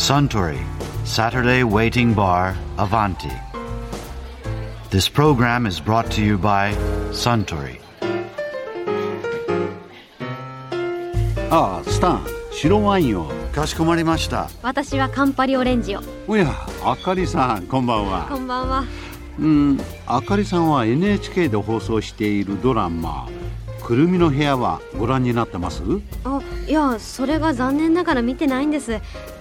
Suntory Saturday Waiting Bar Avanti. This program is brought to you by Suntory. ああスタン白ワインをかしこまりました。私はカンパリオレンジをおやあかりさんこんばんはこんばんはうんあかりさんは NHK で放送しているドラマ「くるみの部屋」はご覧になってますあいやそれが残念ながら見てないんです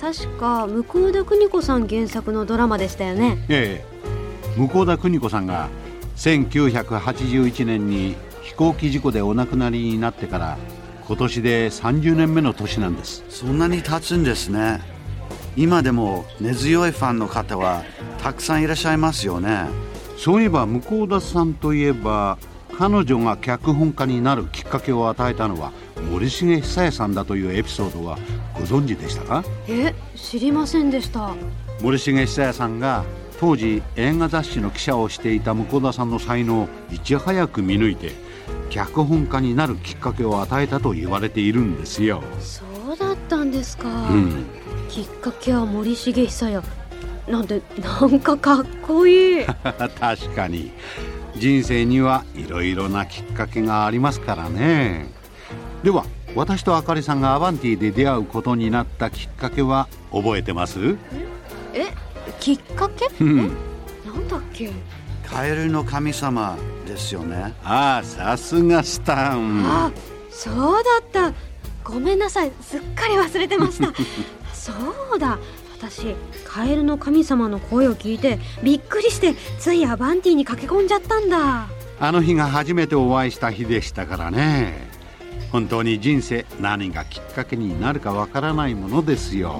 確か向田邦子さん原作のドラマでしたよねええ向田邦子さんが1981年に飛行機事故でお亡くなりになってから今年で30年目の年なんですそんなに経つんですね。今でも根強いファンの方はたくさんいらっしゃいますよね。そういえば向田さんといえば彼女が脚本家になるきっかけを与えたのは森重久彌さんだというエピソードはご存知でしたか？え知りませんでした。森重久彌さんが当時映画雑誌の記者をしていた向田さんの才能をいち早く見抜いて脚本家になるきっかけを与えたと言われているんですよ。そうだったんですか、うん、きっかけは森重久彌なんてなんかかっこいい。確かに人生にはいろいろなきっかけがありますからね。では私とあかりさんがアバンティで出会うことになったきっかけは覚えてます？えきっかけ？うん。なんだっけ？カエルの神様ですよね。ああさすがスタン。あそうだった。ごめんなさい。すっかり忘れてました。そうだ私カエルの神様の声を聞いてびっくりしてついアバンティに駆け込んじゃったんだ。あの日が初めてお会いした日でしたからね。本当に人生何がきっかけになるかわからないものですよ、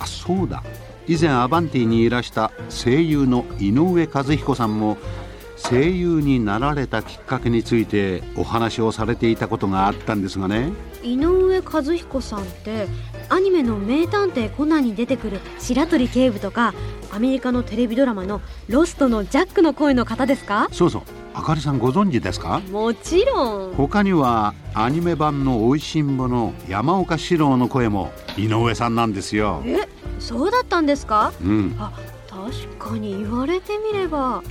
あそうだ。以前アバンティにいらした声優の井上和彦さんも声優になられたきっかけについてお話をされていたことがあったんですがね。井上和彦さんってアニメの「名探偵コナン」に出てくる白鳥警部とかアメリカのテレビドラマの「ロスト」のジャックの声の方ですか？そうそう。あかりさんご存知ですか？もちろん。他にはアニメ版の「おいしんぼ」の山岡四郎の声も井上さんなんですよ、えそうだったんですか？うん、あ確かに言われてみれば。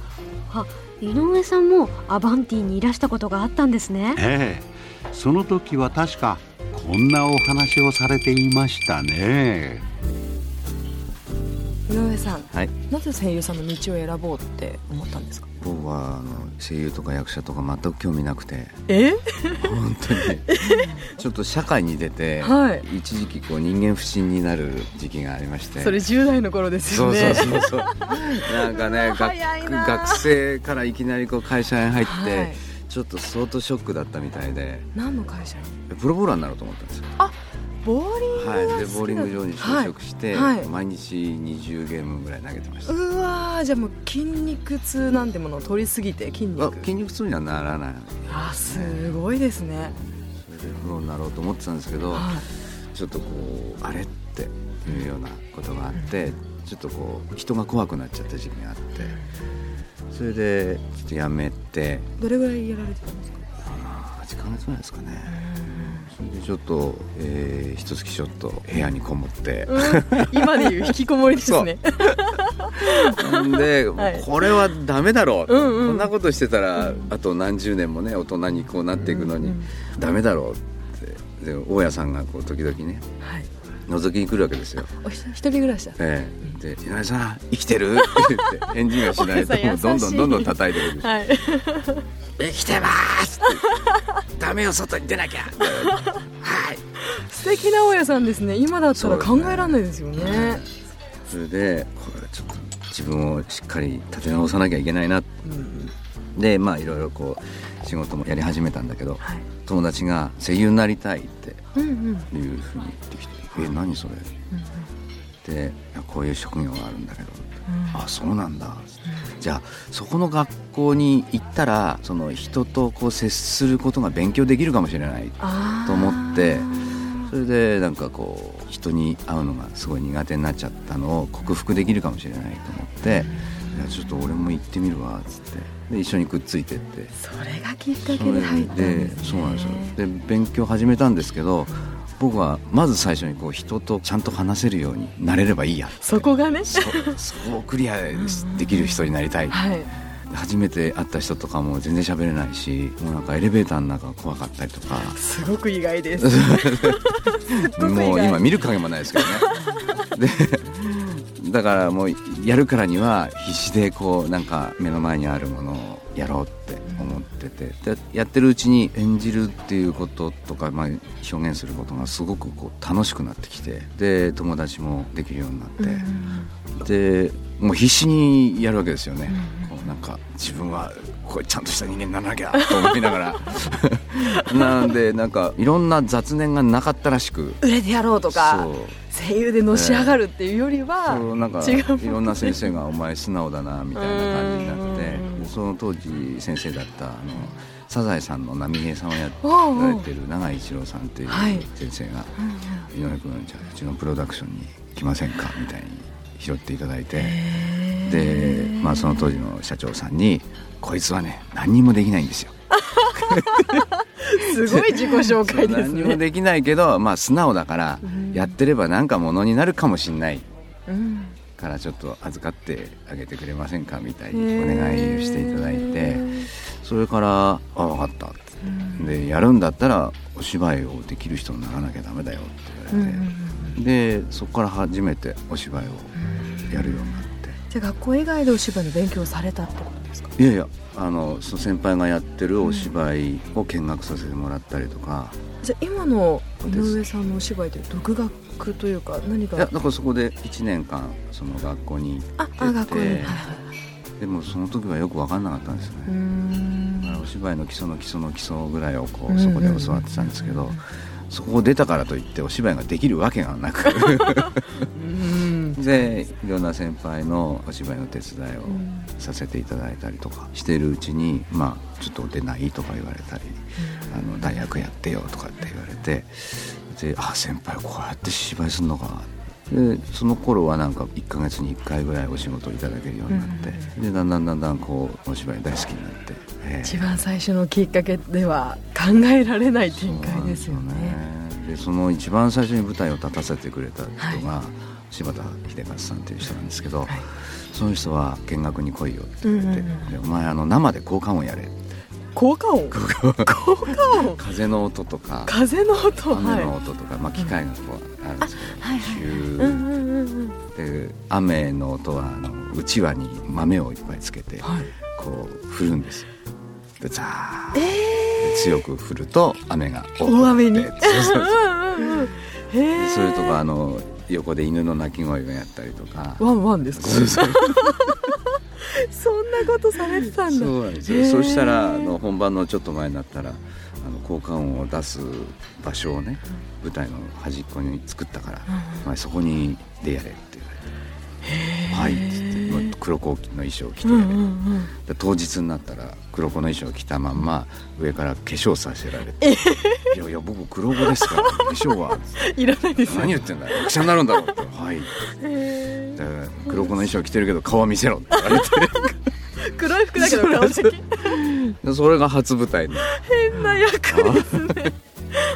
あ井上さんもアバンティにいらしたことがあったんですね。ええ。その時は確かこんなお話をされていましたね。井上さん、はい。なぜ声優さんの道を選ぼうって思ったんですか？僕はあの声優とか役者とか全く興味なくて。え？本当に。ちょっと社会に出て、はい。一時期こう人間不信になる時期がありまして。それ10代の頃ですそうよね。そうそうそうなんかね学生からいきなりこう会社に入って、はいちょっと相当ショックだったみたいで。何の会社に？プロボーラーになろうと思ったんですよ。ボーリングがはい、でボーリング場に就職して、はいはい。毎日20ゲームぐらい投げてました。うわーじゃあもう筋肉痛なんてものを取りすぎて筋肉。あ筋肉痛にはならない。あすごいですね。それでプロになろうと思ってたんですけど、はちょっとこうあれっていうようなことがあって、ちょっとこう人が怖くなっちゃった時期があってそれでちょっとやめて。いどれぐらいやられてたんですか？8ヶ月ぐらいですかね。それでちょっと、えー、一月ちょっと部屋にこもって、今でいう引きこもりですね。んで、はい。これはダメだろう、うんうん。こんなことしてたらあと何十年もね大人にこうなっていくのに、うん。ダメだろうって。で大家さんがこう時々ねはい覗きに来るわけですよ。一人暮らしだ。ええ、で「井上さん生きてる?」って言って 返事がしないとどんどんどんどん叩いてくるんですはい。生きてます!」って「ダメよ外に出なきゃ!」はい。素敵な大家さんですね。今だったら考えられないですよね。それでこれちょっと自分をしっかり立て直さなきゃいけないな。でまあいろいろこう仕事もやり始めたんだけどはい。友達が声優になりたいってうんうん。いうふうに言ってきて「え何それ?」でこういう職業があるんだけどあそうなんだじゃあそこの学校に行ったらその人とこう接することが勉強できるかもしれないと思ってそれでなんかこう人に会うのがすごい苦手になっちゃったのを克服できるかもしれないと思って「いやちょっと俺も行ってみるわ」っつって。で一緒にくっついてって。それがきっかけで入ったんでですね。そうなんですよ。で勉強始めたんですけど僕はまず最初にこう人とちゃんと話せるようになれればいいやそこがね。そそこをクリアできる人になりたい、はい。初めて会った人とかも全然喋れないしもうなんかエレベーターの中が怖かったりとか。すごく意外です。もう今見る影もないですけどね。でだからもうやるからには必死でこうなんか目の前にあるものをやろうって思っててでやってるうちに演じるっていうこととか、まあ、表現することがすごくこう楽しくなってきてで友達もできるようになって、でもう必死にやるわけですよね、こうなんか自分はこれちゃんとした人間にならなきゃと思いながら。なのでなんかいろんな雑念がなかったらしく。売れてやろうとかそう。声優でのし上がるっていうよりは、そうなんかいろんな先生が「お前素直だな」みたいな感じになってその当時先生だったあのサザエさんの波平さんをやられてる永井一郎さんっていうはい。先生が「井上君じゃあうちのプロダクションに来ませんか?」みたいに拾っていただいて。で、まあ、その当時の社長さんに「こいつはね何にもできないんですよ」すごい自己紹介です何にもね。できないけど、まあ、素直だからやってればなんかものになるかもしんない。うんからちょっと預かってあげてくれませんかみたいにお願いをしていただいてそれから「あ分かった」って。でやるんだったらお芝居をできる人にならなきゃダメだよって言われて、でそこから初めてお芝居をやるようになって。じゃあ学校以外でお芝居の勉強をされたってことですか？いやいやあのその先輩がやってるお芝居を見学させてもらったりとか、じゃあ今の井上さんのお芝居って独学？というか何か。いやだからそこで1年間その学校にあ行ってあ学校に、はいでもその時はよく分かんなかったんですよね、お芝居の基礎の基礎の基礎ぐらいをこううんそこで教わってたんですけど、そこを出たからといってお芝居ができるわけがなく。うん。でいろんな先輩のお芝居の手伝いをさせていただいたりとかしてるうちにまあちょっと出ないとか言われたり、あの大学やってよとかって言われてであ先輩こうやって芝居するのかでその頃はなんか1ヶ月に1回ぐらいお仕事をいただけるようになって、でだんだんだんだんこうお芝居大好きになって、ええ。一番最初のきっかけでは考えられない展開ですよね。でその一番最初に舞台を立たせてくれた人が、柴田秀和さんという人なんですけど、その人は見学に来いよって言って、うんうんうん。でお前あの生で効果音やれ効果音。効果音。風の音とか風の音。雨のは音とか、まあ、機械がこうあるんですけど、い。はいヒはい。ューうんうんうんうん。で雨の音はあのうちわに豆をいっぱいつけて、はい。こう振るんですよでザーッえで強く振ると雨が大雨にそうそうそう。それとかあの横で犬の鳴き声がやったりとかワンワンですか？そうそうそんなことされてたんだ。そうなんですへー。よそしたらあの本番のちょっと前になったらあの効果音を出す場所をね舞台の端っこに作ったから、まあ、そこにでやれって言われて「はい」っつってまあ黒子の衣装を着てやれ、うんうんうん。で当日になったら黒子の衣装を着たまんま上から化粧させられて「いやいや僕黒子ですから化粧は。いらないです。何言ってんだよ役者になるんだろ」って「はい」へで黒子の衣装着てるけど顔見せろ」って言われて。ー黒い服だけど顔的で それが初舞台の、変な役ですね。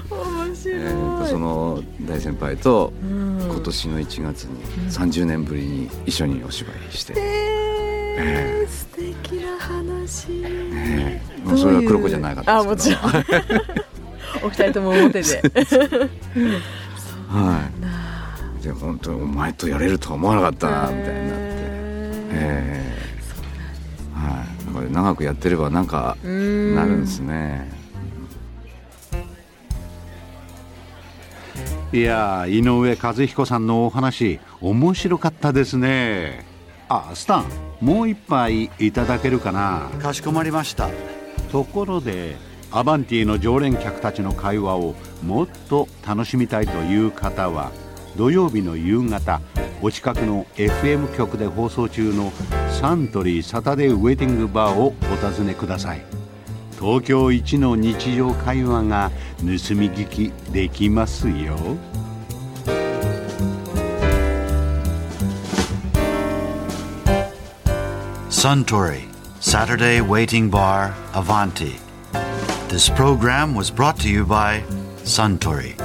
面白い。えーその大先輩とうん。今年の1月に30年ぶりに一緒にお芝居して、えー、素敵な話。えー。もうそれは黒子じゃなかったあ、もちろん。お二人とも表で。はいで本当にお前とやれるとは思わなかったなみたいになって。ええはい。これ長くやってればなんかうん。なるんですね。いやー井上和彦さんのお話面白かったですね。あスタンもう一杯いただけるかな。かしこまりました。ところでアバンティの常連客たちの会話をもっと楽しみたいという方は土曜日の夕方お近くの FM 局で放送中のサントリーサタデーウェイティングバーをお尋ねください東京一の日常会話が盗み聞きできますよ Suntory Saturday Waiting Bar Avanti. This program was brought to you by Suntory.